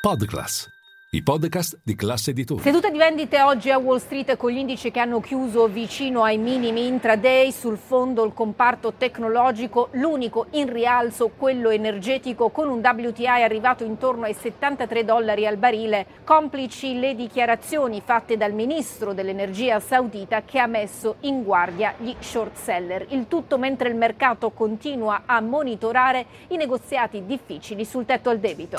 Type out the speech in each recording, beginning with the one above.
Podclass, i podcast di classe editori. Seduta di vendite oggi a Wall Street con gli indici che hanno chiuso vicino ai minimi intraday, sul fondo il comparto tecnologico, l'unico in rialzo quello energetico con un WTI arrivato intorno ai 73 dollari al barile, complici le dichiarazioni fatte dal ministro dell'energia saudita che ha messo in guardia gli short seller. Il tutto mentre il mercato continua a monitorare i negoziati difficili sul tetto al debito.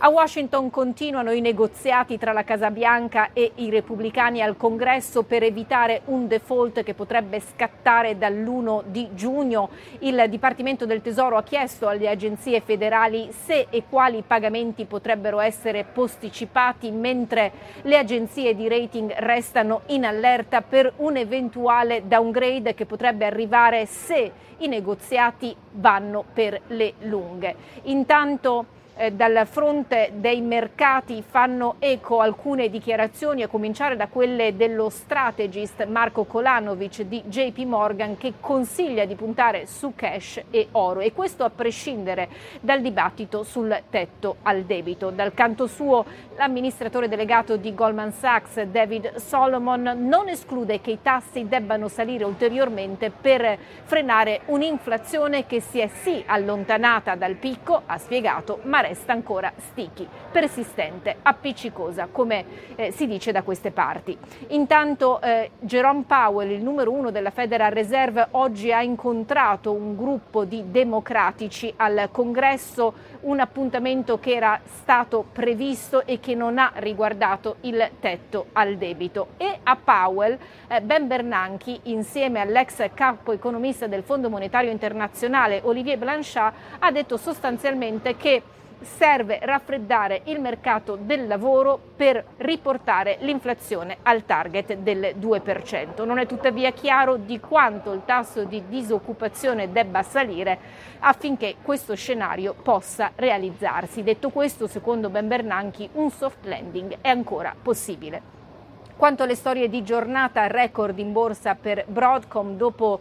A Washington continuano i negoziati tra la Casa Bianca e i repubblicani al Congresso per evitare un default che potrebbe scattare dall'1 di giugno. Il Dipartimento del Tesoro ha chiesto alle agenzie federali se e quali pagamenti potrebbero essere posticipati, mentre le agenzie di rating restano in allerta per un eventuale downgrade che potrebbe arrivare se i negoziati vanno per le lunghe. Intanto eh, dal fronte dei mercati fanno eco alcune dichiarazioni, a cominciare da quelle dello strategist Marco Kolanovic di JP Morgan che consiglia di puntare su cash e oro e questo a prescindere dal dibattito sul tetto al debito. Dal canto suo l'amministratore delegato di Goldman Sachs David Solomon non esclude che i tassi debbano salire ulteriormente per frenare un'inflazione che si è sì allontanata dal picco, ha spiegato, ma resta ancora sticky, persistente, appiccicosa, come eh, si dice da queste parti. Intanto eh, Jerome Powell, il numero uno della Federal Reserve, oggi ha incontrato un gruppo di democratici al congresso, un appuntamento che era stato previsto e che non ha riguardato il tetto al debito. E a Powell, eh, Ben Bernanke, insieme all'ex capo economista del Fondo Monetario Internazionale Olivier Blanchard, ha detto sostanzialmente che serve raffreddare il mercato del lavoro per riportare l'inflazione al target del 2%. Non è tuttavia chiaro di quanto il tasso di disoccupazione debba salire affinché questo scenario possa realizzarsi. Detto questo, secondo Ben Bernanke, un soft landing è ancora possibile. Quanto alle storie di giornata, record in borsa per Broadcom dopo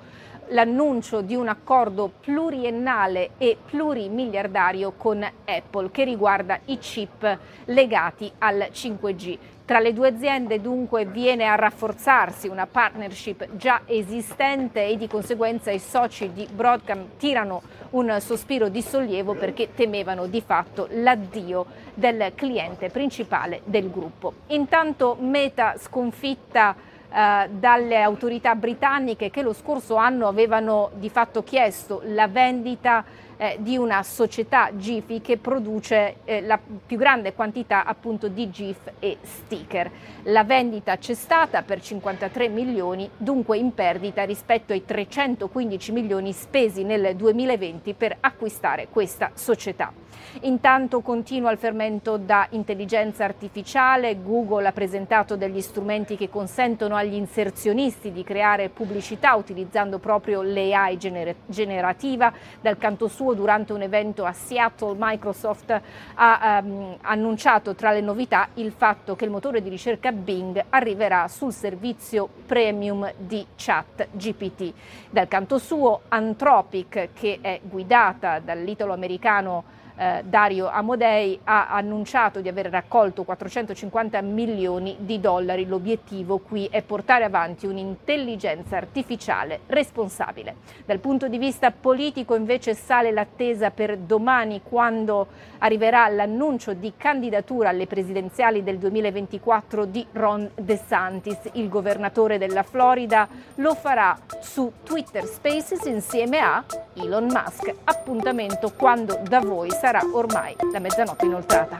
l'annuncio di un accordo pluriennale e plurimiliardario con Apple che riguarda i chip legati al 5G. Tra le due aziende dunque viene a rafforzarsi una partnership già esistente e di conseguenza i soci di Broadcom tirano un sospiro di sollievo perché temevano di fatto l'addio del cliente principale del gruppo. Intanto Meta sconfitta eh, dalle autorità britanniche che lo scorso anno avevano di fatto chiesto la vendita eh, di una società GIFI che produce eh, la più grande quantità appunto di GIF e sticker. La vendita c'è stata per 53 milioni, dunque in perdita rispetto ai 315 milioni spesi nel 2020 per acquistare questa società. Intanto continua il fermento da intelligenza artificiale, Google ha presentato degli strumenti che consentono agli inserzionisti di creare pubblicità utilizzando proprio l'AI gener- generativa. Dal canto suo, durante un evento a Seattle, Microsoft ha um, annunciato tra le novità il fatto che il motore di ricerca Bing arriverà sul servizio premium di chat GPT. Dal canto suo, Anthropic, che è guidata dall'italo-americano eh, Dario Amodei ha annunciato di aver raccolto 450 milioni di dollari. L'obiettivo qui è portare avanti un'intelligenza artificiale responsabile. Dal punto di vista politico invece sale l'attesa per domani quando arriverà l'annuncio di candidatura alle presidenziali del 2024 di Ron DeSantis, il governatore della Florida, lo farà su Twitter Spaces insieme a Elon Musk. Appuntamento quando da voi sarà ormai la mezzanotte inoltrata.